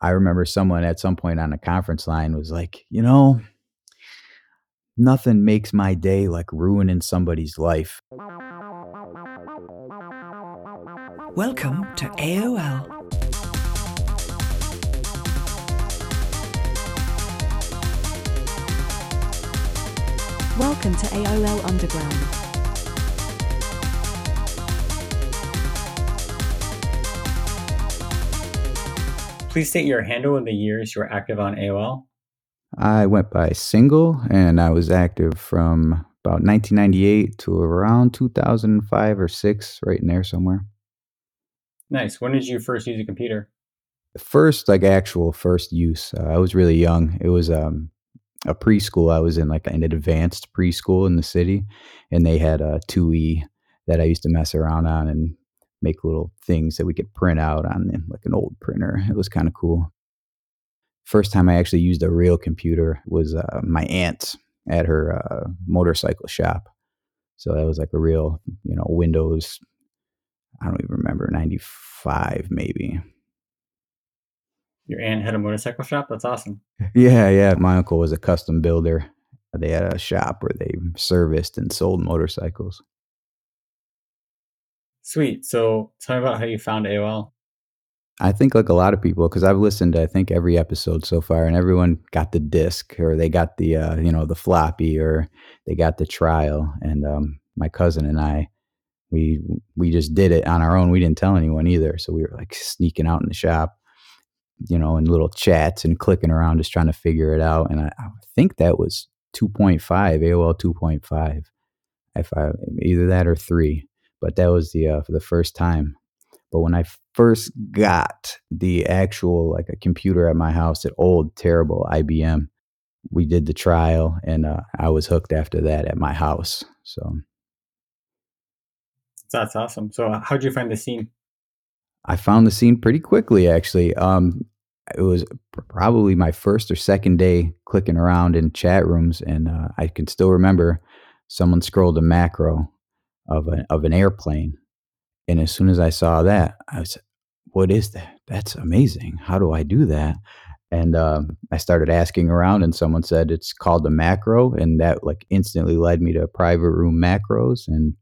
I remember someone at some point on a conference line was like, you know, nothing makes my day like ruining somebody's life. Welcome to AOL. Welcome to AOL Underground. Please state your handle and the years you were active on AOL. I went by single and I was active from about 1998 to around 2005 or 6, right in there somewhere. Nice. When did you first use a computer? First, like actual first use, uh, I was really young. It was um, a preschool. I was in like an advanced preschool in the city, and they had a 2E that I used to mess around on and make little things that we could print out on like an old printer. It was kind of cool. First time I actually used a real computer was uh, my aunt at her uh, motorcycle shop. So that was like a real, you know, Windows. I don't even remember ninety five maybe. Your aunt had a motorcycle shop. That's awesome. Yeah, yeah. My uncle was a custom builder. They had a shop where they serviced and sold motorcycles. Sweet. So tell me about how you found AOL. I think like a lot of people, because I've listened to I think every episode so far, and everyone got the disc or they got the uh, you know the floppy or they got the trial. And um, my cousin and I, we we just did it on our own. We didn't tell anyone either, so we were like sneaking out in the shop, you know, in little chats and clicking around, just trying to figure it out. And I, I think that was 2.5 AOL 2.5, if I either that or three but that was the uh, for the first time. But when I first got the actual like a computer at my house, an old terrible IBM, we did the trial, and uh, I was hooked after that at my house. So that's awesome. So uh, how'd you find the scene? I found the scene pretty quickly, actually. Um, it was probably my first or second day clicking around in chat rooms, and uh, I can still remember someone scrolled a macro of an of an airplane. And as soon as I saw that, I said, "What is that? That's amazing! How do I do that?" And um, I started asking around, and someone said it's called a macro, and that like instantly led me to private room macros, and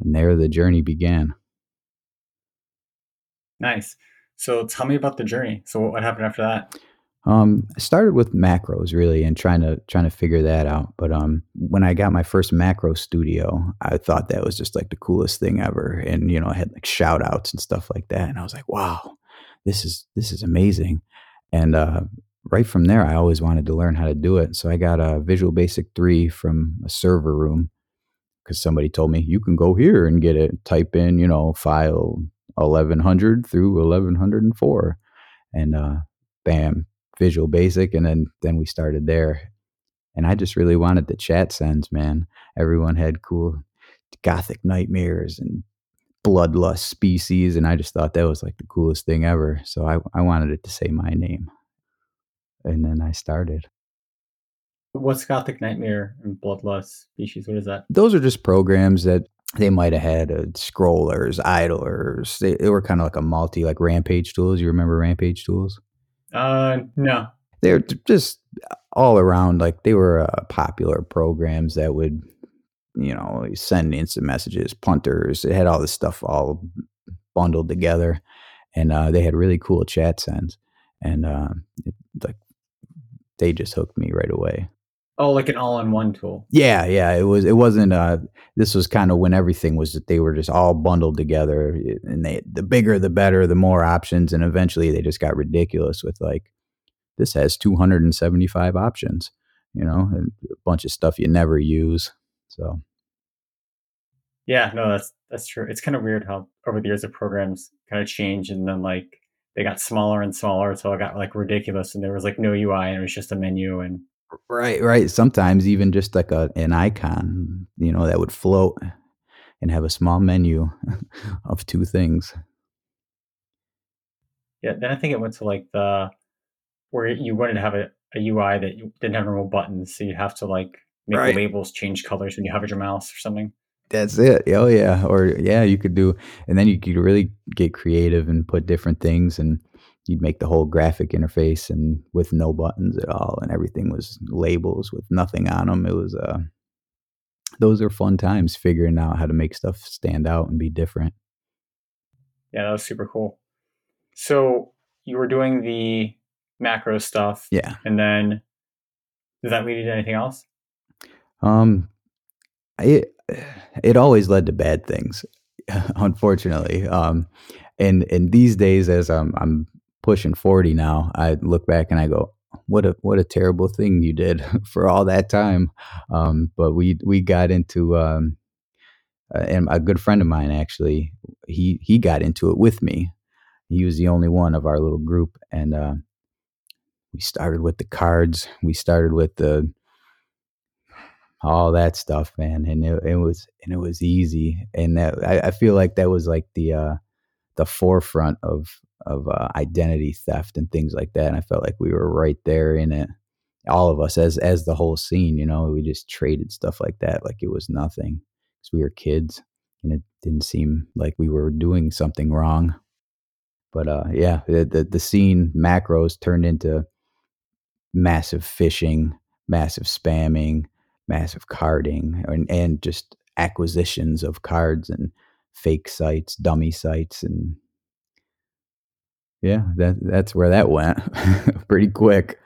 and there the journey began. Nice. So tell me about the journey. So what happened after that? Um, I started with macros really and trying to trying to figure that out. But um, when I got my first macro studio, I thought that was just like the coolest thing ever. And you know, I had like shout outs and stuff like that. And I was like, wow, this is this is amazing. And uh, right from there, I always wanted to learn how to do it. So I got a Visual Basic 3 from a server room because somebody told me you can go here and get it. Type in, you know, file 1100 through 1104. And uh, bam, Visual Basic, and then then we started there. And I just really wanted the chat sends, man. Everyone had cool gothic nightmares and bloodlust species, and I just thought that was like the coolest thing ever. So I, I wanted it to say my name. And then I started. What's Gothic Nightmare and Bloodlust Species? What is that? Those are just programs that they might have had uh, scrollers, idlers. They, they were kind of like a multi, like Rampage tools. You remember Rampage tools? Uh, no. They're just all around like they were uh, popular programs that would, you know, send instant messages, punters. It had all this stuff all bundled together, and uh, they had really cool chat sends, and uh, it, like they just hooked me right away. Oh, like an all-in-one tool. Yeah, yeah. It was. It wasn't. Uh, this was kind of when everything was that they were just all bundled together, and they the bigger the better, the more options, and eventually they just got ridiculous with like this has 275 options, you know, a bunch of stuff you never use. So. Yeah, no, that's that's true. It's kind of weird how over the years the programs kind of change, and then like they got smaller and smaller until it got like ridiculous, and there was like no UI, and it was just a menu and Right, right. Sometimes even just like a an icon, you know, that would float and have a small menu of two things. Yeah, then I think it went to like the where you wanted to have a, a UI that you didn't have normal buttons, so you'd have to like make right. the labels change colors when you hover your mouse or something. That's it. Oh yeah. Or yeah, you could do and then you could really get creative and put different things and you'd make the whole graphic interface and with no buttons at all, and everything was labels with nothing on them. It was uh, those are fun times figuring out how to make stuff stand out and be different. Yeah, that was super cool. So you were doing the macro stuff, Yeah. and then does that lead you to anything else? Um, it it always led to bad things, unfortunately. Um, and and these days, as I'm I'm pushing forty now, I look back and I go, what a what a terrible thing you did for all that time. Um, but we we got into um, uh, and a good friend of mine actually, he he got into it with me. He was the only one of our little group, and uh, we started with the cards. We started with the all that stuff, man, and it, it was and it was easy. And that I, I feel like that was like the uh, the forefront of of uh, identity theft and things like that. And I felt like we were right there in it, all of us as as the whole scene. You know, we just traded stuff like that like it was nothing because we were kids, and it didn't seem like we were doing something wrong. But uh, yeah, the, the the scene macros turned into massive phishing, massive spamming, massive carding, and, and just acquisitions of cards and fake sites, dummy sites, and yeah, that that's where that went pretty quick.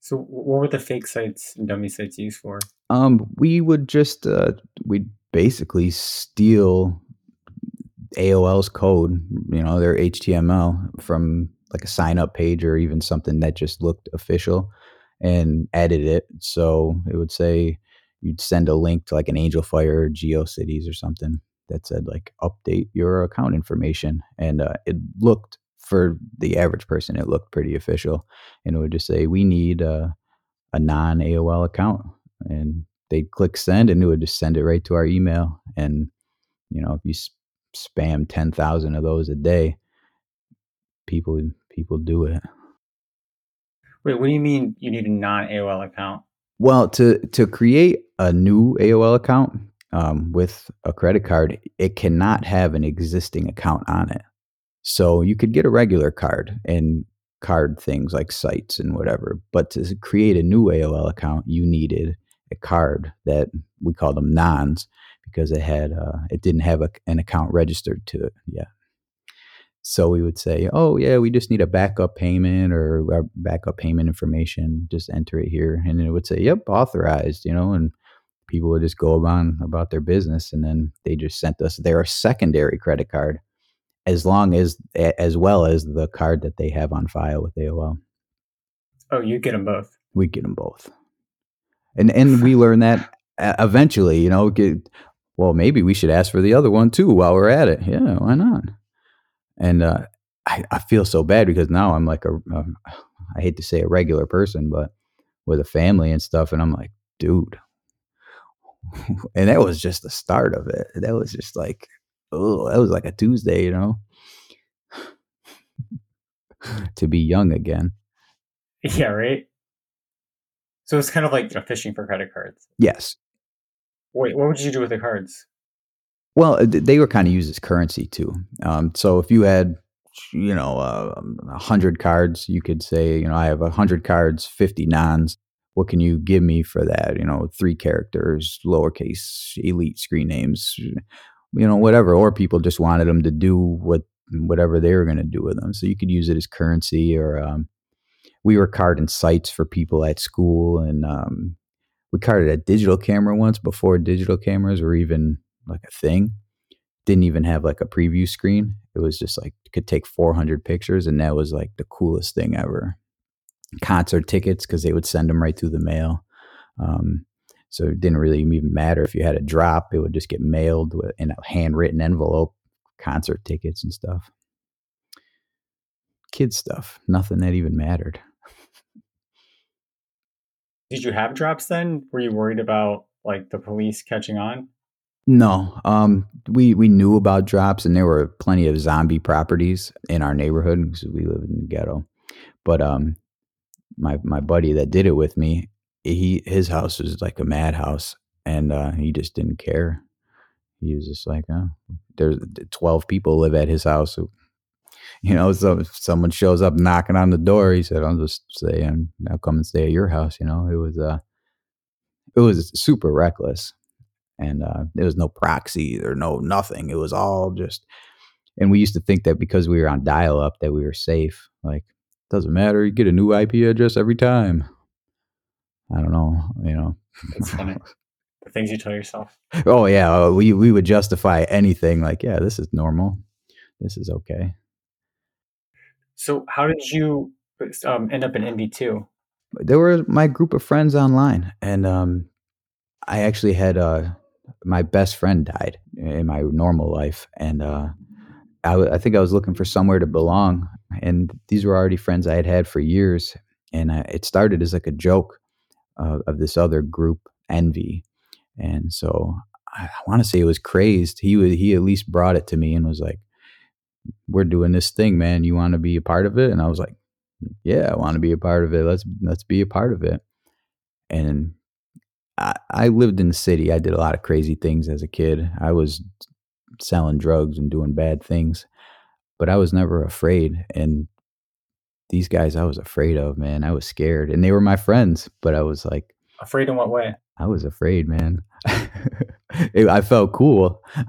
So what were the fake sites and dummy sites used for? Um, we would just uh, we'd basically steal AOL's code, you know, their HTML from like a sign up page or even something that just looked official and edit it. So it would say you'd send a link to like an Angelfire or GeoCities or something that said like update your account information. And uh, it looked for the average person, it looked pretty official. And it would just say, we need a, a non AOL account. And they'd click send and it would just send it right to our email. And, you know, if you s- spam 10,000 of those a day, people people do it. Wait, what do you mean you need a non AOL account? Well, to to create a new AOL account um, with a credit card, it cannot have an existing account on it. So you could get a regular card and card things like sites and whatever, but to create a new AOL account, you needed a card that we call them nons because it had uh, it didn't have a, an account registered to it yet. So we would say, oh yeah, we just need a backup payment or backup payment information. Just enter it here, and it would say, yep, authorized. You know, and people would just go on about their business, and then they just sent us their secondary credit card, as long as as well as the card that they have on file with AOL. Oh, you get them both. We get them both, and and we learn that eventually. You know, get, well, maybe we should ask for the other one too while we're at it. Yeah, why not? and uh, I, I feel so bad because now I'm like a, a I hate to say a regular person, but with a family and stuff, and I'm like, dude, and that was just the start of it. That was just like, oh, that was like a Tuesday, you know, to be young again. Yeah, right. So it's kind of like you know, fishing for credit cards. Yes. Wait, what would you do with the cards? Well, uh, they were kind of used as currency too. Um, so if you had, you know, uh, a hundred cards, you could say, you know, I have a hundred cards, fifty nons. What can you give me for that? You know, three characters, lowercase, elite screen names, you know, whatever. Or people just wanted them to do what whatever they were going to do with them. So you could use it as currency. Or um, we were carding sites for people at school, and um, we carded a digital camera once before digital cameras were even like a thing. Didn't even have like a preview screen. It was just like could take 400 pictures, and that was like the coolest thing ever. Concert tickets because they would send them right through the mail. Um, so it didn't really even matter if you had a drop; it would just get mailed with, in a handwritten envelope. Concert tickets and stuff. Kid stuff. Nothing that even mattered. Did you have drops then? Were you worried about like the police catching on? No, um, we we knew about drops, and there were plenty of zombie properties in our neighborhood because we live in the ghetto. But um, my my buddy that did it with me, he his house was like a madhouse, and uh, he just didn't care. He was just like, oh, there's twelve people live at his house. You know, so if someone shows up knocking on the door, he said, "I'll just saying, I'll come and stay at your house." You know, it was uh, it was super reckless, and uh, there was no proxy or no nothing. It was all just, and we used to think that because we were on dial up that we were safe. Like, doesn't matter, you get a new IP address every time. I don't know, you know. It's funny. the things you tell yourself. Oh yeah, uh, we we would justify anything like, yeah, this is normal, this is okay. So, how did you um, end up in NV two? There were my group of friends online, and um, I actually had uh, my best friend died in my normal life, and uh, I, w- I think I was looking for somewhere to belong, and these were already friends I had had for years, and I, it started as like a joke uh, of this other group, Envy, and so I, I want to say it was crazed. He was he at least brought it to me and was like, "We're doing this thing, man. You want to be a part of it?" And I was like, "Yeah, I want to be a part of it. Let's let's be a part of it." And I, I lived in the city. I did a lot of crazy things as a kid. I was selling drugs and doing bad things, but I was never afraid. And these guys, I was afraid of, man. I was scared, and they were my friends, but I was like, Afraid in what way? I was afraid, man. It- I felt cool.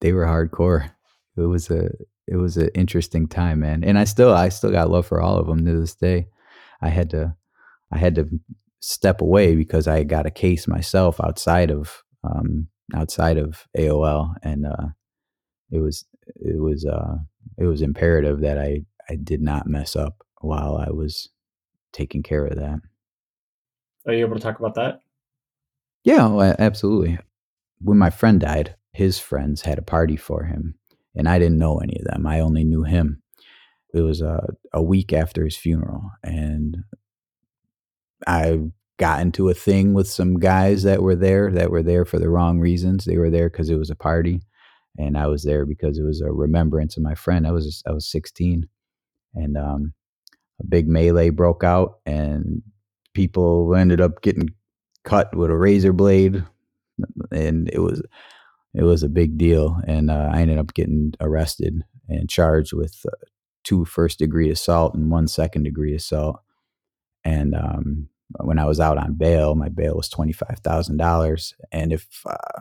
they were hardcore. It was a it was an interesting time, man. And I still I still got love for all of them to this day. I had to I had to step away because I got a case myself outside of um, outside of AOL, and uh, it was it was uh, it was imperative that I I did not mess up while I was taking care of that. Are you able to talk about that? Yeah, well, absolutely. When my friend died, his friends had a party for him, and I didn't know any of them. I only knew him. It was a, a week after his funeral, and I got into a thing with some guys that were there that were there for the wrong reasons. They were there because it was a party, and I was there because it was a remembrance of my friend. I was I was 16, and um, a big melee broke out, and people ended up getting cut with a razor blade, and it was it was a big deal. And uh, I ended up getting arrested and charged with uh, two first degree assault and one second degree assault. And um, when I was out on bail, my bail was twenty five thousand dollars. And if uh,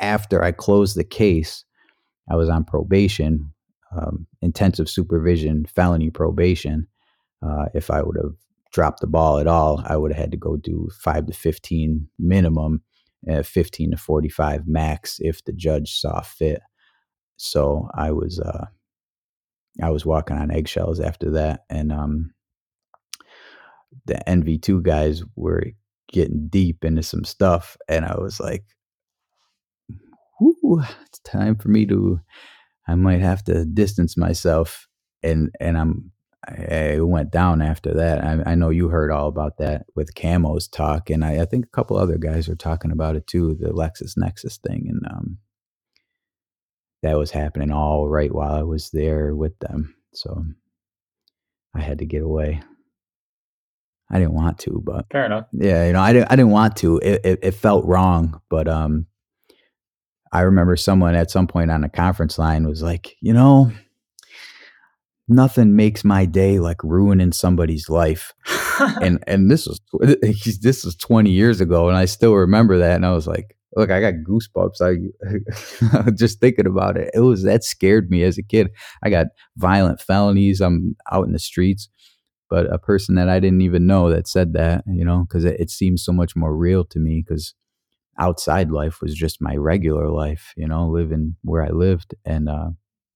after I closed the case, I was on probation, um, intensive supervision, felony probation. Uh, if I would have dropped the ball at all, I would have had to go do five to fifteen minimum, uh, fifteen to forty five max if the judge saw fit. So I was uh, I was walking on eggshells after that, and um, the NV2 guys were getting deep into some stuff, and I was like, "Whoo, it's time for me to. I might have to distance myself." And and I'm I went down after that. I, I know you heard all about that with Camo's talk, and I, I think a couple other guys were talking about it too, the LexisNexis thing, and um, that was happening all right while I was there with them. So I had to get away. I didn't want to, but Fair enough. yeah, you know, I didn't. I didn't want to. It, it, it felt wrong, but um, I remember someone at some point on a conference line was like, you know, nothing makes my day like ruining somebody's life, and and this was this was twenty years ago, and I still remember that, and I was like, look, I got goosebumps. I just thinking about it. It was that scared me as a kid. I got violent felonies. I'm out in the streets but a person that I didn't even know that said that, you know, because it, it seems so much more real to me because outside life was just my regular life, you know, living where I lived. And uh,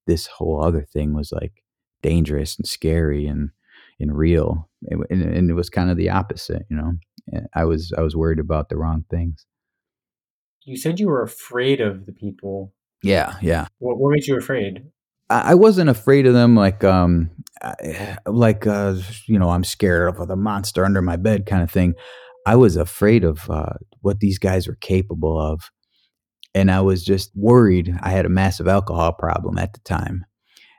this whole other thing was like dangerous and scary and, and real. And, and, and it was kind of the opposite, you know. I was I was worried about the wrong things. you said you were afraid of the people. Yeah, yeah. What, what made you afraid? I wasn't afraid of them like um like uh you know I'm scared of the monster under my bed kind of thing. I was afraid of uh, what these guys were capable of, and I was just worried. I had a massive alcohol problem at the time,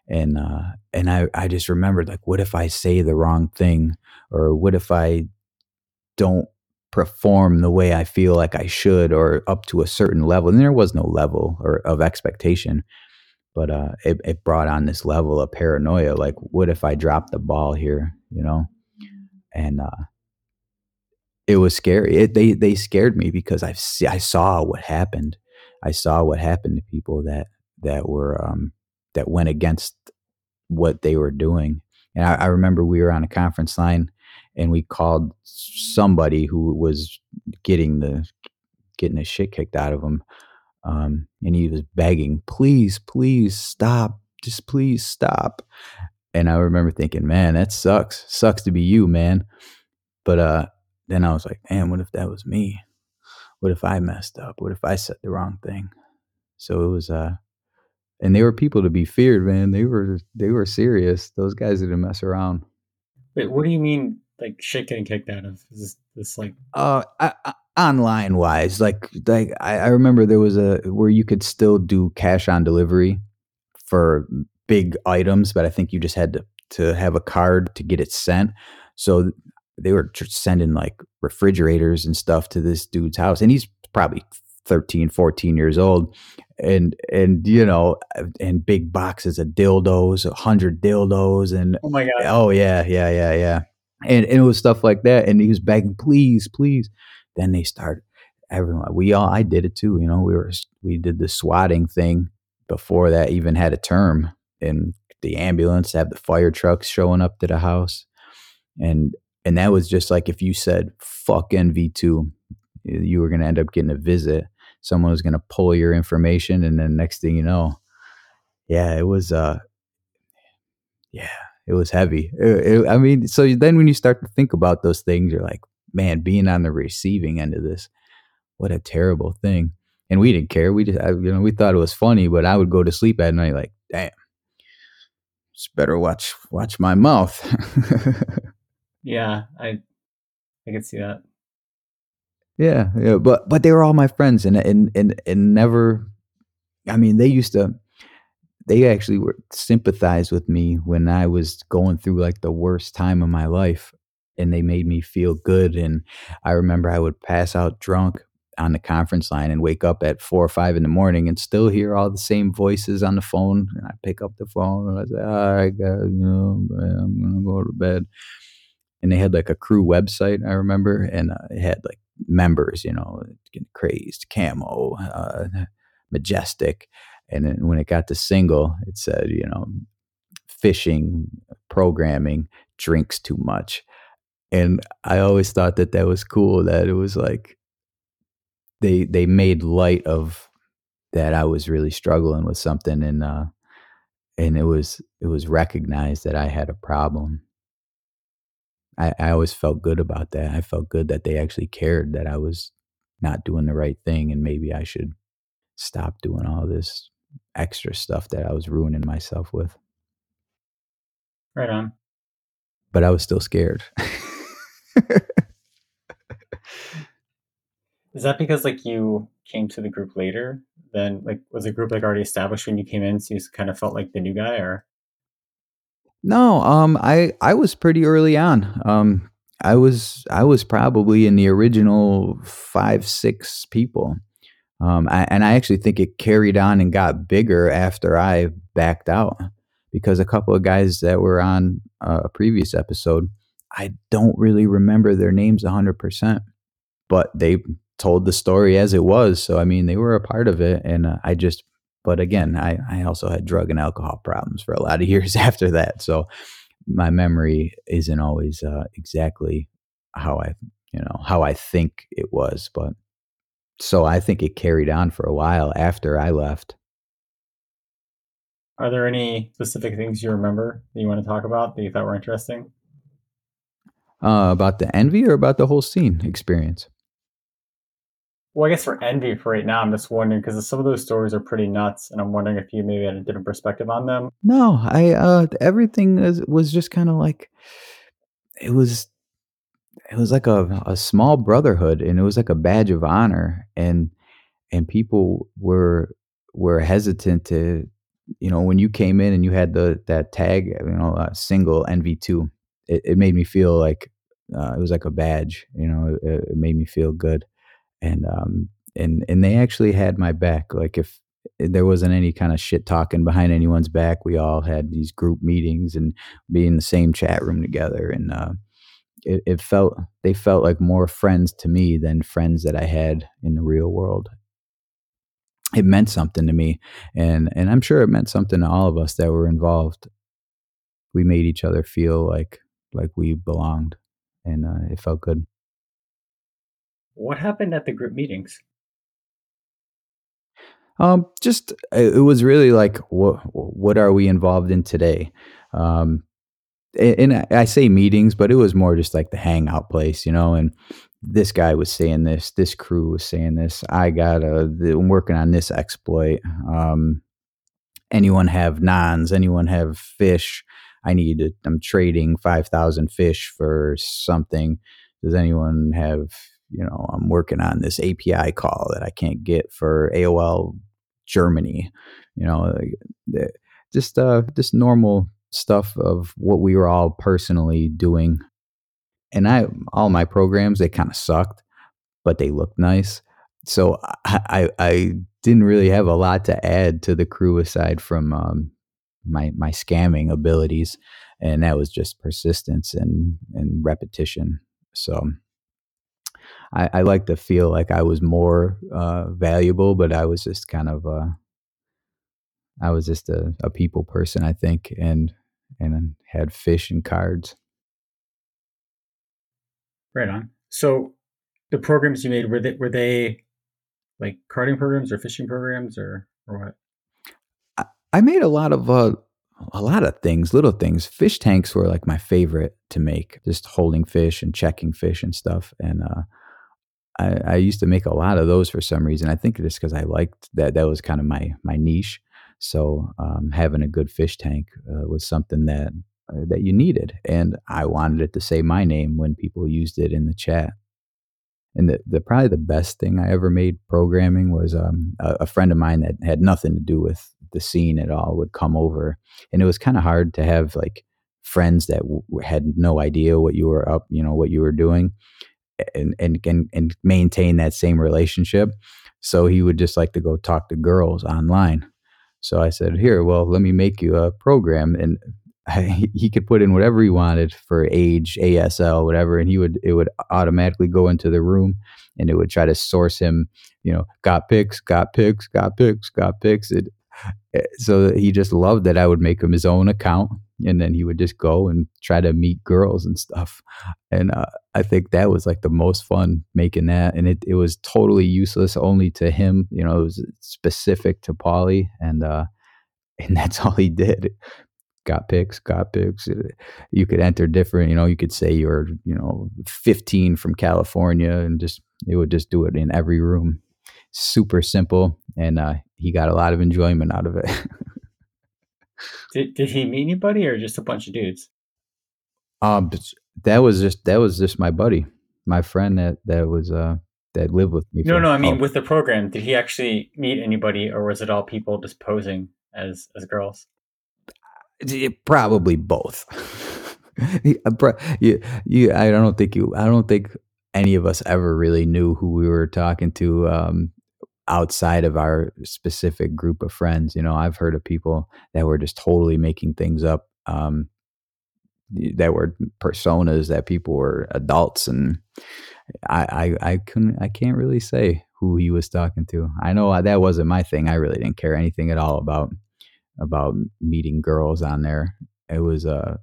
and uh, and I I just remembered like, what if I say the wrong thing, or what if I don't perform the way I feel like I should, or up to a certain level? And there was no level or of expectation but uh, it, it brought on this level of paranoia. Like, what if I drop the ball here? You know, and uh, it was scary. It, they they scared me because I I saw what happened. I saw what happened to people that that were um, that went against what they were doing. And I, I remember we were on a conference line and we called somebody who was getting the getting the shit kicked out of him. Um, and he was begging, please, please stop. Just please stop. And I remember thinking, man, that sucks. Sucks to be you, man. But uh, then I was like, man, what if that was me? What if I messed up? What if I said the wrong thing? So it was uh and they were people to be feared, man. They were they were serious. Those guys didn't mess around. Wait, what do you mean like shit getting kicked out of? Is this, this like uh I, I, online wise, like like I, I remember there was a where you could still do cash on delivery for big items, but I think you just had to to have a card to get it sent. So they were sending like refrigerators and stuff to this dude's house, and he's probably 13 14 years old and and you know and big boxes of dildos 100 dildos and oh my god oh yeah yeah yeah yeah. And, and it was stuff like that and he was begging please please then they started everyone we all i did it too you know we were we did the swatting thing before that even had a term and the ambulance have the fire trucks showing up to the house. And and that was just like if you said fuck nv2 you were going to end up getting a visit. Someone was going to pull your information and then next thing you know yeah it was uh yeah it was heavy. It, it, i mean so then when you start to think about those things you're like man being on the receiving end of this what a terrible thing and we didn't care we just I, you know we thought it was funny but i would go to sleep at night like damn just better watch watch my mouth yeah i i can see that yeah, yeah, but but they were all my friends, and and and and never. I mean, they used to. They actually were sympathized with me when I was going through like the worst time of my life, and they made me feel good. And I remember I would pass out drunk on the conference line and wake up at four or five in the morning and still hear all the same voices on the phone. And I pick up the phone and I say, "All right, guys, you know, I'm gonna go to bed." And they had like a crew website, I remember, and uh, it had like members, you know, crazed, camo, uh, majestic. And then when it got to single, it said, you know, fishing, programming, drinks too much. And I always thought that that was cool that it was like they they made light of that I was really struggling with something and uh and it was it was recognized that I had a problem. I, I always felt good about that. I felt good that they actually cared that I was not doing the right thing and maybe I should stop doing all this extra stuff that I was ruining myself with. Right on. But I was still scared. Is that because like you came to the group later? Then like was the group like already established when you came in, so you kind of felt like the new guy, or no, um, I I was pretty early on. Um, I was I was probably in the original five six people, um, I, and I actually think it carried on and got bigger after I backed out because a couple of guys that were on a previous episode, I don't really remember their names hundred percent, but they told the story as it was. So I mean, they were a part of it, and uh, I just but again, I, I also had drug and alcohol problems for a lot of years after that. So my memory isn't always uh, exactly how I, you know, how I think it was. But so I think it carried on for a while after I left. Are there any specific things you remember that you want to talk about that you thought were interesting? Uh, about the envy or about the whole scene experience? Well, I guess for envy for right now, I'm just wondering because some of those stories are pretty nuts, and I'm wondering if you maybe had a different perspective on them. No, I uh everything is, was just kind of like it was it was like a a small brotherhood and it was like a badge of honor and and people were were hesitant to you know when you came in and you had the that tag you know uh, single NV2 it, it made me feel like uh, it was like a badge you know it, it made me feel good and um and and they actually had my back like if there wasn't any kind of shit talking behind anyone's back. We all had these group meetings and be in the same chat room together, and uh, it, it felt they felt like more friends to me than friends that I had in the real world. It meant something to me, and and I'm sure it meant something to all of us that were involved. We made each other feel like like we belonged, and uh, it felt good. What happened at the group meetings? Um, just it was really like what what are we involved in today? Um, and I say meetings, but it was more just like the hangout place, you know. And this guy was saying this, this crew was saying this. I got a, I'm working on this exploit. Um, anyone have nons? Anyone have fish? I need to, I'm trading 5,000 fish for something. Does anyone have, you know, I'm working on this API call that I can't get for AOL Germany, you know, just, uh, just normal stuff of what we were all personally doing. And I, all my programs, they kind of sucked, but they looked nice. So I, I, I, didn't really have a lot to add to the crew aside from um, my my scamming abilities, and that was just persistence and and repetition. So I, I like to feel like I was more uh, valuable, but I was just kind of uh, I was just a, a people person, I think, and and had fish and cards. Right on. So the programs you made were they were they like carding programs or fishing programs or or what? I, made a lot of uh, a lot of things, little things. Fish tanks were like my favorite to make, just holding fish and checking fish and stuff. And uh, I, I used to make a lot of those for some reason. I think it's because I liked that. That was kind of my my niche. So um, having a good fish tank uh, was something that uh, that you needed, and I wanted it to say my name when people used it in the chat. And the, the probably the best thing I ever made programming was um, a, a, friend of mine that had nothing to do with the scene at all would come over, and it was kind of hard to have like friends that w- had no idea what you were up, you know, what you were doing, and and and, and maintain that same relationship. So he would just like to go talk to girls online so I said, "Here, well, let me make you a program." And he could put in whatever he wanted for age, ASL, whatever, and he would it would automatically go into the room, and it would try to source him. You know, got pics, got pics, got pics, got pics. It, eh, so he just loved that I would make him his own account, and then he would just go and try to meet girls and stuff. And uh, I think that was like the most fun making that, and it it was totally useless only to him. You know, it was specific to Polly, and uh, and that's all he did. Got picks, got picks. You could enter different. You know, you could say you're you know 15 from California, and just it would just do it in every room. Super simple, and uh, he got a lot of enjoyment out of it. Did did he meet anybody or just a bunch of dudes? Um, that was just that was just my buddy, my friend that that was uh that lived with me. No, no, I mean with the program, did he actually meet anybody, or was it all people just posing as as girls? Probably both. you, you, I don't think you. I don't think any of us ever really knew who we were talking to. Um, outside of our specific group of friends. You know, I've heard of people that were just totally making things up. Um, that were personas that people were adults, and I, I, I couldn't, I can't really say who he was talking to. I know that wasn't my thing. I really didn't care anything at all about about meeting girls on there. It was, uh,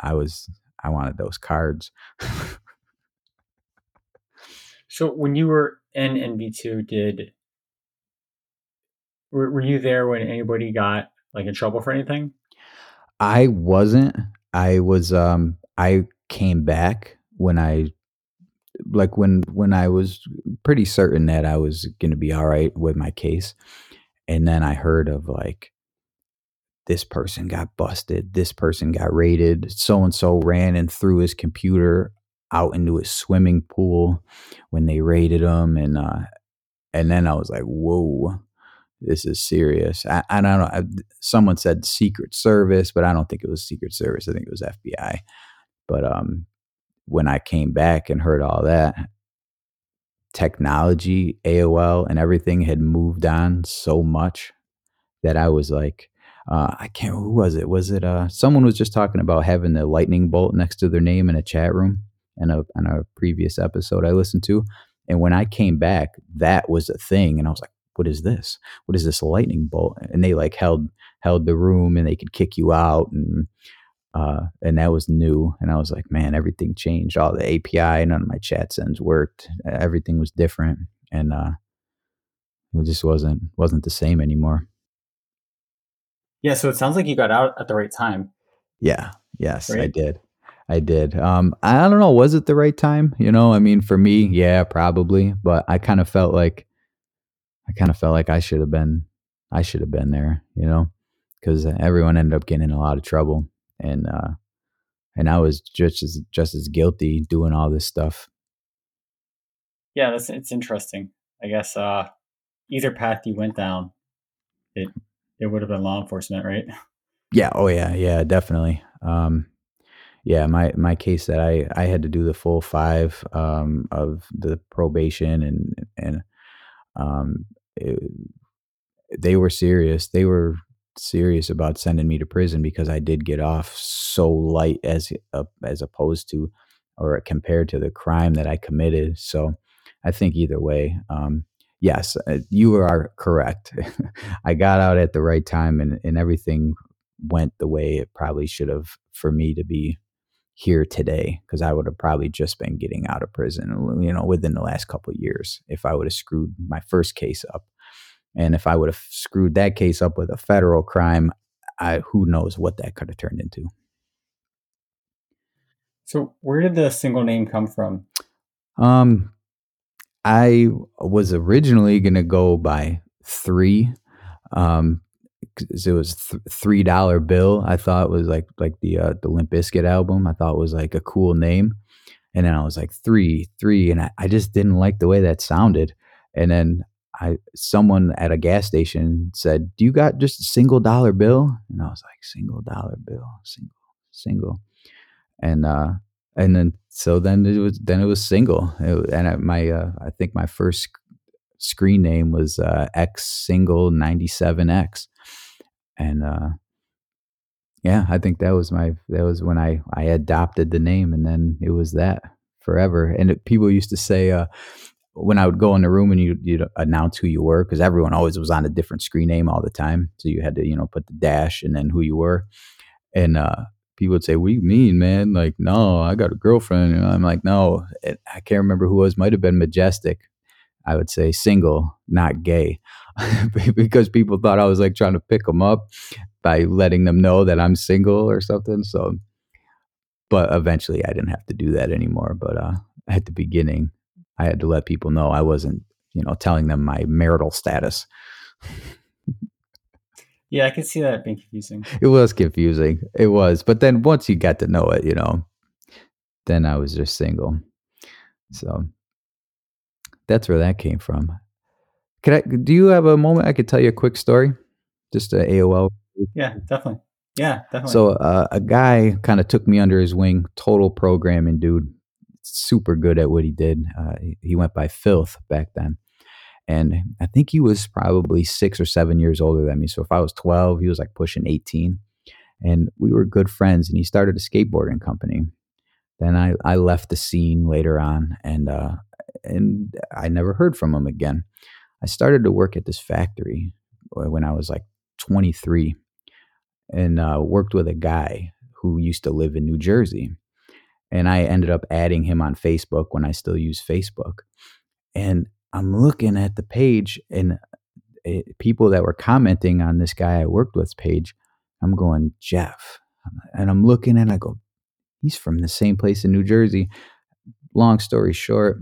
I was, I wanted those cards. so when you were in NV2, did were, were you there when anybody got like in trouble for anything? I wasn't. I was. Um, I came back when I like when when I was pretty certain that I was going to be all right with my case, and then I heard of like this person got busted, this person got raided, so and so ran and threw his computer out into a swimming pool when they raided him, and uh, and then I was like, whoa, this is serious. I, I don't know. I, someone said Secret Service, but I don't think it was Secret Service. I think it was FBI. But um, when I came back and heard all that, technology, AOL, and everything had moved on so much that I was like, uh, I can't. Who was it? Was it uh, someone was just talking about having the lightning bolt next to their name in a chat room in a in a previous episode I listened to, and when I came back, that was a thing, and I was like, "What is this? What is this lightning bolt?" And they like held held the room, and they could kick you out, and uh, and that was new. And I was like, "Man, everything changed. All the API, none of my chat sends worked. Everything was different, and uh, it just wasn't wasn't the same anymore." Yeah, so it sounds like you got out at the right time. Yeah. Yes, right? I did. I did. Um, I don't know. Was it the right time? You know, I mean, for me, yeah, probably. But I kind of felt like, I kind of felt like I should have been, I should have been there. You know, because everyone ended up getting in a lot of trouble, and uh, and I was just as just as guilty doing all this stuff. Yeah, that's it's interesting. I guess uh, either path you went down, it it would have been law enforcement, right? Yeah. Oh yeah. Yeah. Definitely. Um, yeah. My my case that I I had to do the full five um, of the probation and and um, it, they were serious. They were serious about sending me to prison because I did get off so light as uh, as opposed to or compared to the crime that I committed. So I think either way, um, yes, uh, you are correct. I got out at the right time and, and everything went the way it probably should have for me to be here today because I would have probably just been getting out of prison, you know, within the last couple years if I would have screwed my first case up. And if I would have screwed that case up with a federal crime, I, who knows what that could have turned into. So, where did the single name come from? Um, I was originally going to go by three. Um, it was th- three dollar bill. I thought was like like the uh, the Limp Bizkit album. I thought was like a cool name, and then I was like three three, and I, I just didn't like the way that sounded. And then I someone at a gas station said, "Do you got just a single dollar bill?" And I was like, "Single dollar bill, single, single," and uh, and then so then it was then it was single. It, and I, my uh, i think my first screen name was uh, x single 97x and uh, yeah i think that was my that was when i i adopted the name and then it was that forever. And it, people used to say uh, when I would go in the room and you you'd announce who you were because everyone always was on a different screen name all the time, so you had to you know put the dash and then who you were, and uh, people would say, "What do you mean, man? Like, no, I got a girlfriend." And I'm like, "No, it, I can't remember who was. Might have been Majestic." I would say single, not gay, because people thought I was like trying to pick them up by letting them know that I'm single or something. So, but eventually, I didn't have to do that anymore. But uh, at the beginning, I had to let people know I wasn't, you know, telling them my marital status. Yeah, I can see that being confusing. It was confusing. It was. But then once you got to know it, you know, then I was just single. So that's where that came from. Could I do you have a moment I could tell you a quick story? Just a AOL. Yeah, definitely. Yeah, definitely. So uh, a guy kind of took me under his wing, total programming dude, super good at what he did. Uh, he went by Filth back then. And I think he was probably six or seven years older than me. So if I was 12, he was like pushing 18. And we were good friends. And he started a skateboarding company. Then I, I left the scene later on and, uh, and I never heard from him again. I started to work at this factory when I was like 23 and uh, worked with a guy who used to live in New Jersey. And I ended up adding him on Facebook when I still use Facebook. And I'm looking at the page and it, eh, people that were commenting on this guy I worked with page. I'm going, Jeff. And I'm looking and I go, he's from the same place in New Jersey. Long story short,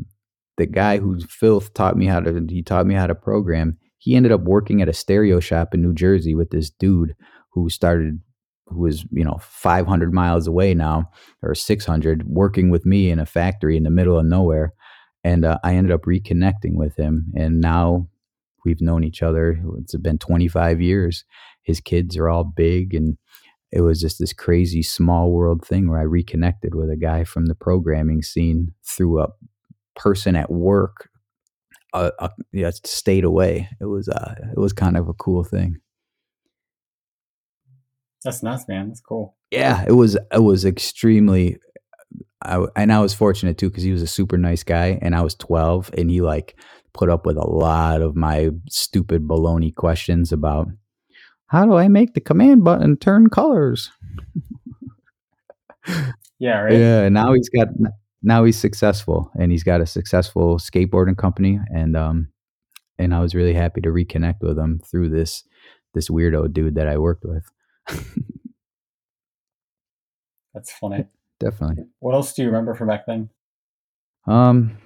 the guy who's filth taught me how to he taught me how to program. He ended up working at a stereo shop in New Jersey with this dude who started who was, you know, 500 miles away now or 600 working with me in a factory in the middle of nowhere and uh, I ended up reconnecting with him, and now we've known each other. It's been 25 years. His kids are all big, and it was just this crazy small world thing where I reconnected with a guy from the programming scene through a person at work. Uh, uh yeah, stayed away. It was uh, it was kind of a cool thing. That's nice, man. That's cool. Yeah, it was it was extremely I, and I was fortunate too because he was a super nice guy, and I was 12, and he like put up with a lot of my stupid baloney questions about how do I make the command button turn colors. yeah, right. Yeah, now he's got now he's successful, and he's got a successful skateboarding company, and um, and I was really happy to reconnect with him through this this weirdo dude that I worked with. That's funny. Definitely. What else do you remember from back then? Um,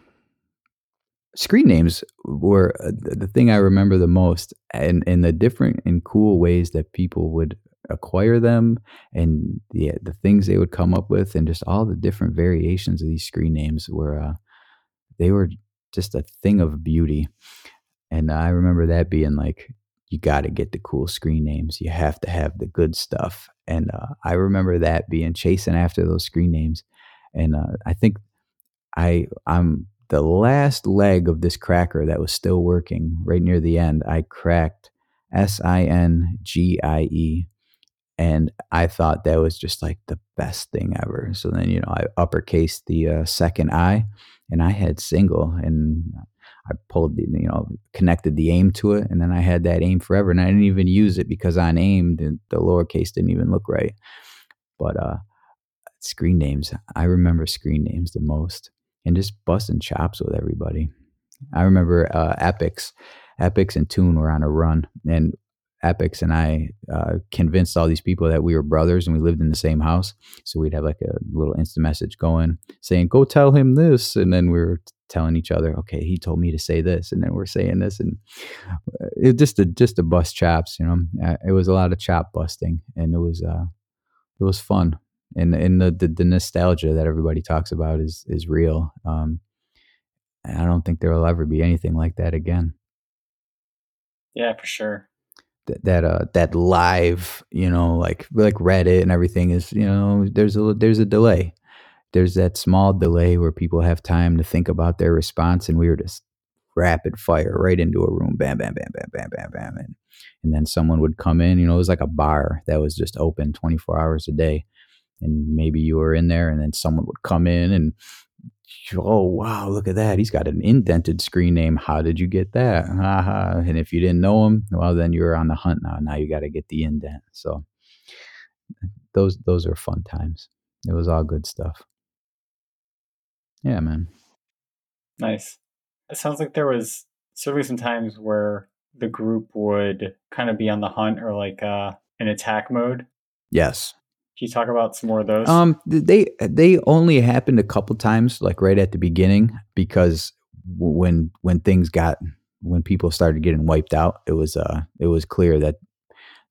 screen names were uh, the thing I remember the most, and and the different and cool ways that people would acquire them, and the the things they would come up with, and just all the different variations of these screen names were, uh, they were just a thing of beauty. And I remember that being like, you got to get the cool screen names. You have to have the good stuff. And uh, I remember that being chasing after those screen names. And uh, I think I I'm the last leg of this cracker that was still working right near the end. I cracked S I N G I E. And I thought that was just like the best thing ever. So then, you know, I uppercase the uh, second I and I had single. And I pulled the, you know, connected the aim to it, and then I had that aim forever. And I didn't even use it because on aim, the, the lowercase didn't even look right. But uh, screen names, I remember screen names the most, and just busting chops with everybody. I remember uh, Epics. Epix and Tune were on a run, and Epics and I uh, convinced all these people that we were brothers and we lived in the same house. So we'd have like a little instant message going saying, "Go tell him this," and then we were telling each other, "Okay, he told me to say this," and then we're saying this, and uh, it just a just a bust chops. You know, uh, it was a lot of chop busting, and it was uh, it was fun, and and the, the, the nostalgia that everybody talks about is is real. Um, I don't think there will ever be anything like that again. Yeah, for sure that that uh that live you know like like reddit and everything is you know there's a there's a delay there's that small delay where people have time to think about their response and we were just rapid fire right into a room bam bam bam bam bam bam bam and, and then someone would come in you know it was like a bar that was just open 24 hours a day and maybe you were in there and then someone would come in and oh wow look at that he's got an indented screen name how did you get that? And if you didn't know him well then you're on the hunt now now you got to get the indent so those those are fun times it was all good stuff yeah man nice it sounds like there was certainly some times where the group would kind of be on the hunt or like uh in attack mode yes can you talk about some more of those? Um, they they only happened a couple times, like right at the beginning, because when when things got when people started getting wiped out, it was uh it was clear that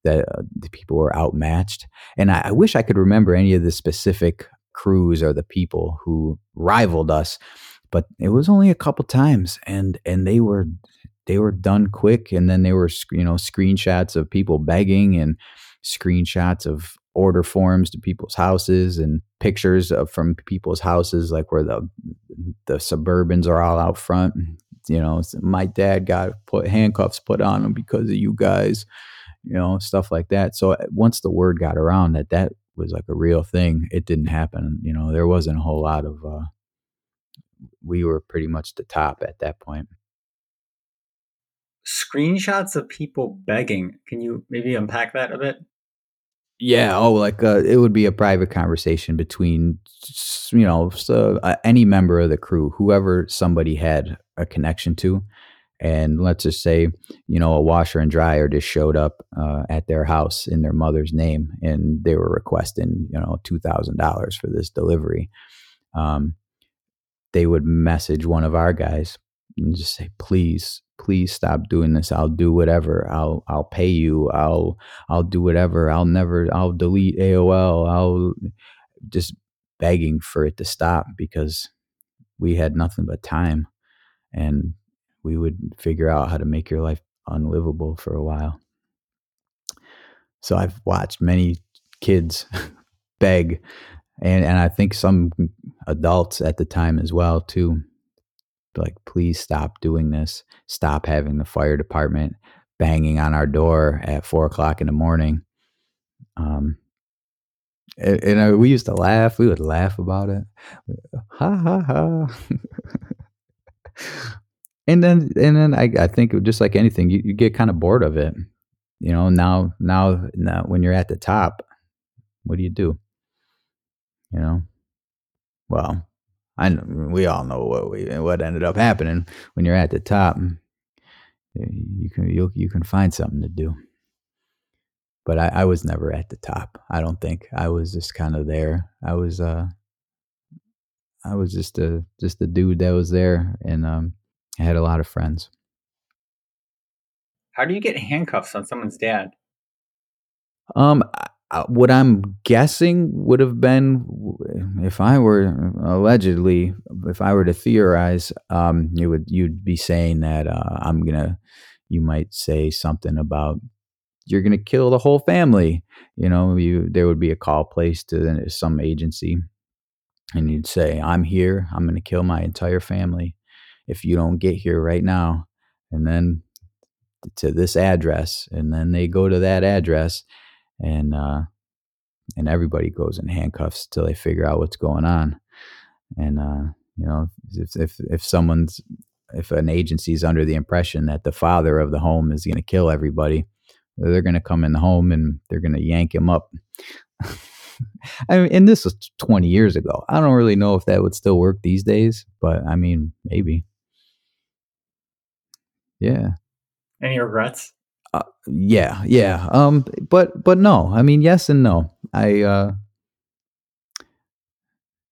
that uh, the people were outmatched. And I, I wish I could remember any of the specific crews or the people who rivaled us, but it was only a couple times, and and they were they were done quick, and then they were you know screenshots of people begging and screenshots of order forms to people's houses and pictures of from people's houses, like where the the Suburbans are all out front. You know, my dad got put handcuffs put on him because of you guys. You know, stuff like that. So once the word got around that that was like a real thing, it didn't happen. You know, there wasn't a whole lot of. Uh, we were pretty much the top at that point screenshots of people begging. Can you maybe unpack that a bit? Yeah. Oh, like uh, it would be a private conversation between, you know, so, uh, any member of the crew, whoever somebody had a connection to. And let's just say, you know, a washer and dryer just showed up uh, at their house in their mother's name and they were requesting, you know, $2,000 for this delivery. Um, they would message one of our guys and just say, please please stop doing this. I'll do whatever. I'll i'll pay you. I'll i'll do whatever. I'll never i'll delete aol i'll just begging for it to stop because we had nothing but time and we would figure out how to make your life unlivable for a while so i've watched many kids beg and and i think some adults at the time as well too like, please stop doing this. Stop having the fire department banging on our door at four o'clock in the morning. Um, and, and I, we used to laugh. We would laugh about it. Ha ha ha. and then and then I, I think just like anything, you, you get kind of bored of it. You know, now now now when you're at the top, what do you do? You know, well, I we all know what we what ended up happening when you're at the top. You can you you can find something to do. But I, I was never at the top. I don't think I was just kind of there. I was uh I was just a just a dude that was there, and um, I had a lot of friends. How do you get handcuffs on someone's dad? Um, what I'm guessing would have been if I were allegedly, if I were to theorize, um, you would you'd be saying that uh, I'm gonna, you might say something about you're gonna kill the whole family. You know, you there would be a call placed to some agency, and you'd say, "I'm here. I'm gonna kill my entire family if you don't get here right now," and then to this address, and then they go to that address and uh, and everybody goes in handcuffs till they figure out what's going on. And uh, you know, if if if someone's if an agency is under the impression that the father of the home is going to kill everybody, they're going to come in the home and they're going to yank him up. I mean, and this was 20 years ago. I don't really know if that would still work these days, but I mean, maybe. Yeah. Any regrets? Uh, yeah, yeah. Um, but but no. I mean, yes and no. I uh,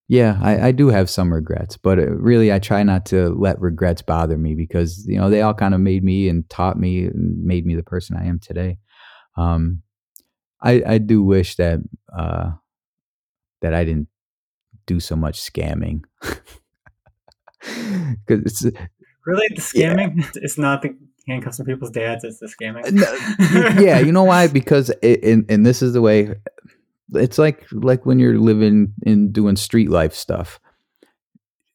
yeah, I, I do have some regrets, but really, I try not to let regrets bother me because you know they all kind of made me and taught me and made me the person I am today. Um, I I do wish that uh, that I didn't do so much scamming because it's really the scamming. Yeah. It's not the handcuffs on people's dads. It's the scamming. yeah, you know why? Because it, and and this is the way. It's like like when you're living in doing street life stuff.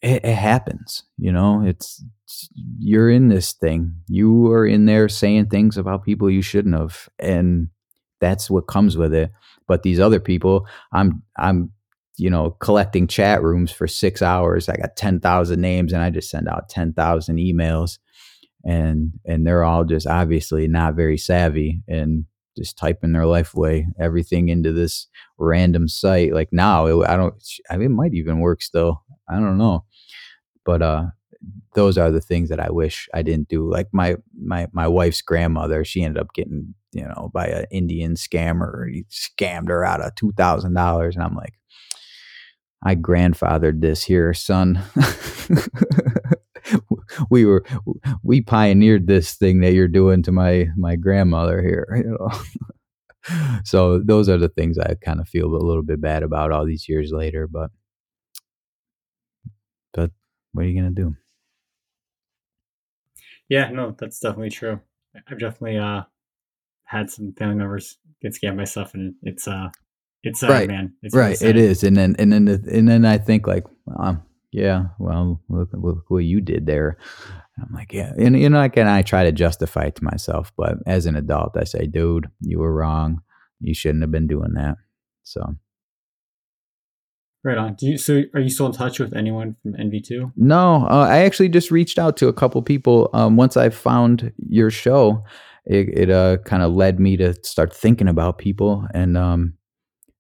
It, it happens, you know. It's you're in this thing. You are in there saying things about people you shouldn't have, and that's what comes with it. But these other people, I'm I'm you know collecting chat rooms for six hours. I got ten thousand names, and I just send out ten thousand emails. And and they're all just obviously not very savvy and just typing their life away everything into this random site. Like now it, i don't i mean it might even work still. I don't know. But uh those are the things that i wish i didn't do. Like my my my wife's grandmother she ended up getting you know by an indian scammer. He scammed her out of $2000 and i'm like i grandfathered this here son. We were we pioneered this thing that you're doing to my my grandmother here you know. So those are the things i kind of feel a little bit bad about all these years later but but what are you gonna do? Yeah no that's definitely true. I've definitely uh had some family members get scammed by stuff and it's uh it's uh, right man it's right it is and then and then and then i think like um, yeah, well, look, look what you did there. I'm like, yeah, and you know, like, and I try to justify it to myself, but as an adult, I say, dude, you were wrong. You shouldn't have been doing that. So, right on. Do you? So, are you still in touch with anyone from NV2? No, uh, I actually just reached out to a couple people. Um, once I found your show, it, it uh, kind of led me to start thinking about people, and um,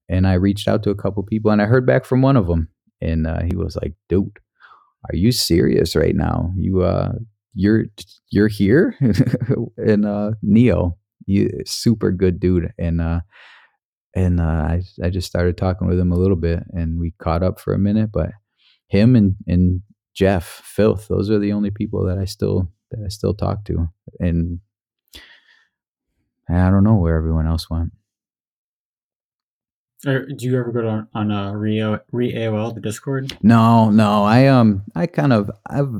and I reached out to a couple people, and I heard back from one of them and uh, he was like, "Dude, are you serious right now? You uh, you're you're here?" and uh, Neo, you super good dude, and uh, and uh, I I just started talking with him a little bit, and we caught up for a minute. But him and and Jeff Filth, those are the only people that I still that I still talk to, and I don't know where everyone else went. Or do you ever go to on uh, re re AOL the Discord? No, no. I um I kind of I've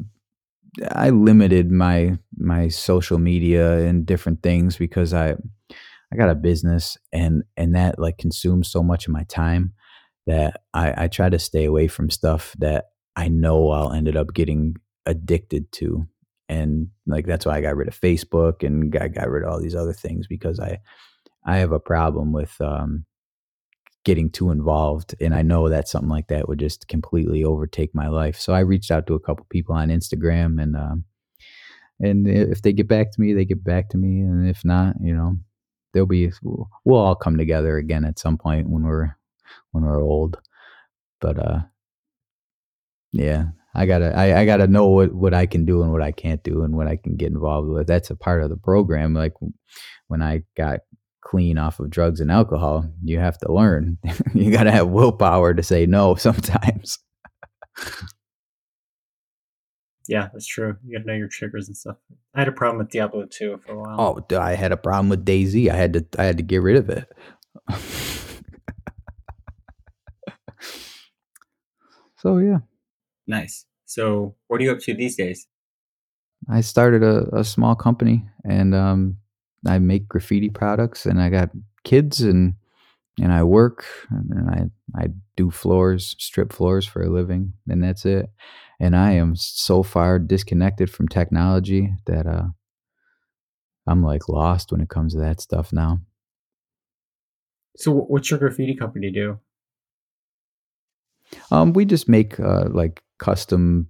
I limited my my social media and different things because I I got a business and and that like consumes so much of my time that I I try to stay away from stuff that I know I'll ended up getting addicted to and like that's why I got rid of Facebook and I got rid of all these other things because I I have a problem with um getting too involved and i know that something like that would just completely overtake my life. So i reached out to a couple people on instagram and um, and if they get back to me they get back to me and if not you know there'll be we'll all come together again at some point when we're when we're old. But uh yeah i gotta i, I gotta know what what i can do and what i can't do and what i can get involved with. That's a part of the program like when i got clean off of drugs and alcohol you have to learn. You gotta have willpower to say no sometimes. Yeah that's true. You gotta know your triggers and stuff. I had a problem with diablo 2 for a while. Oh i had a problem with DayZ. i had to i had to get rid of it. So yeah. Nice. So, what are you up to these days? I started a, a small company and um, I make graffiti products and I got kids and and I work and I I do floors, strip floors for a living and that's it. And I am so far disconnected from technology that uh I'm like lost when it comes to that stuff now. So what's your graffiti company do? Um, we just make uh, like custom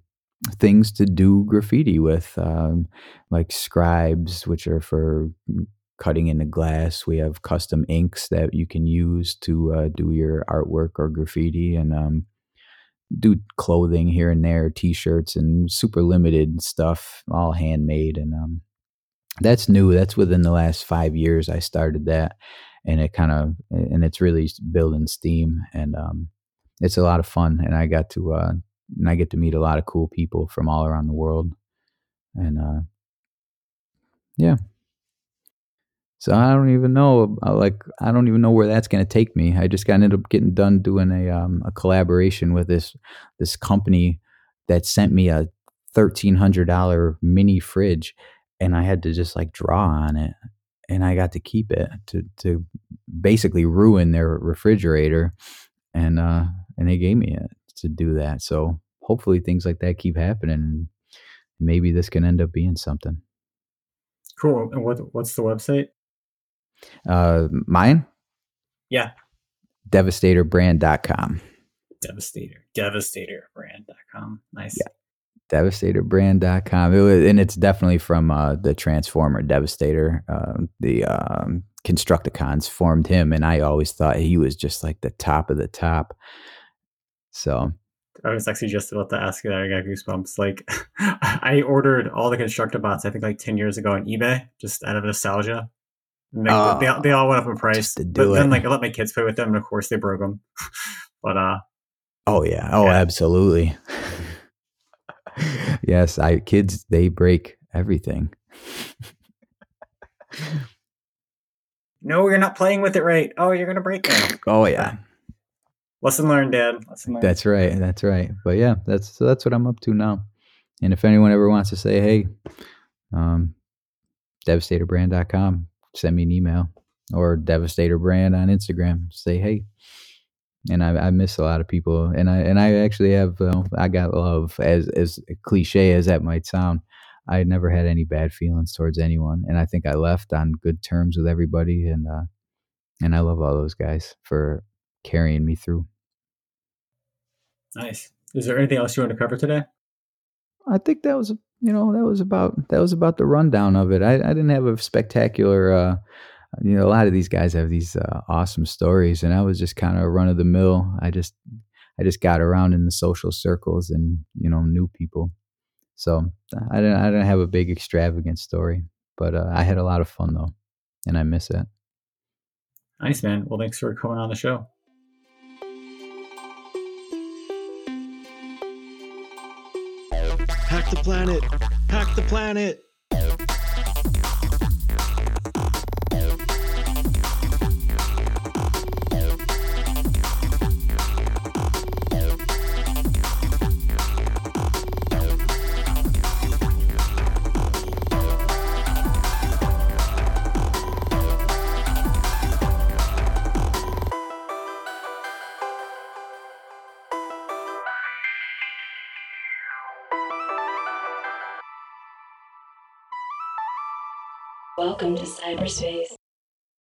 things to do graffiti with, um, like scribes, which are for cutting into glass. We have custom inks that you can use to uh, do your artwork or graffiti, and um, do clothing here and there, t-shirts and super limited stuff, all handmade, and um, that's new. That's within the last five years I started that, and it kind of and it's really building steam, and um, it's a lot of fun, and I got to uh, and I get to meet a lot of cool people from all around the world. And uh, yeah. So I don't even know, uh, like I don't even know where that's going to take me. I just got ended up getting done doing a um, a collaboration with this this company that sent me a thirteen hundred dollar mini fridge, and I had to just like draw on it, and I got to keep it to to basically ruin their refrigerator, and uh, and they gave me it to do that. So hopefully things like that keep happening and maybe this can end up being something. Cool. And what what's the website? Uh mine? Yeah. Devastatorbrand.com. Devastator. Devastatorbrand.com. Nice. Yeah. Devastatorbrand.com. It was, and it's definitely from uh, the Transformer Devastator. Uh, the um, Constructicons formed him, and I always thought he was just like the top of the top. So I was actually just about to ask you that. I got goosebumps. Like, I ordered all the Constructibots, I think like 10 years ago on eBay, just out of nostalgia. They, uh, they, they, all went up in price. But then, like, I let my kids play with them, and of course, they broke them. but, uh, oh, yeah. Oh, yeah. absolutely. yes, I kids, they break everything. no, you're not playing with it right. Oh, you're going to break it. Oh, yeah. Lesson learned, Dad. Lesson learned. That's right. That's right. But yeah, that's so that's what I'm up to now. And if anyone ever wants to say, hey, um, devastatorbrand.com, send me an email or devastatorbrand on Instagram. Say hey. And I, I miss a lot of people, and I and I actually have uh, I got love as as cliche as that might sound. I never had any bad feelings towards anyone, and I think I left on good terms with everybody, and uh, and I love all those guys for carrying me through. Nice. Is there anything else you want to cover today? I think that was you know that was about that was about the rundown of it. I, I didn't have a spectacular. Uh, you know, a lot of these guys have these uh, awesome stories, and I was just kind of run of the mill. I just I just got around in the social circles and you know knew people. So I didn't I didn't have a big extravagant story, but uh, I had a lot of fun though, and I miss it. Nice man. Well, thanks for coming on the show. Hack the planet! Hack the planet!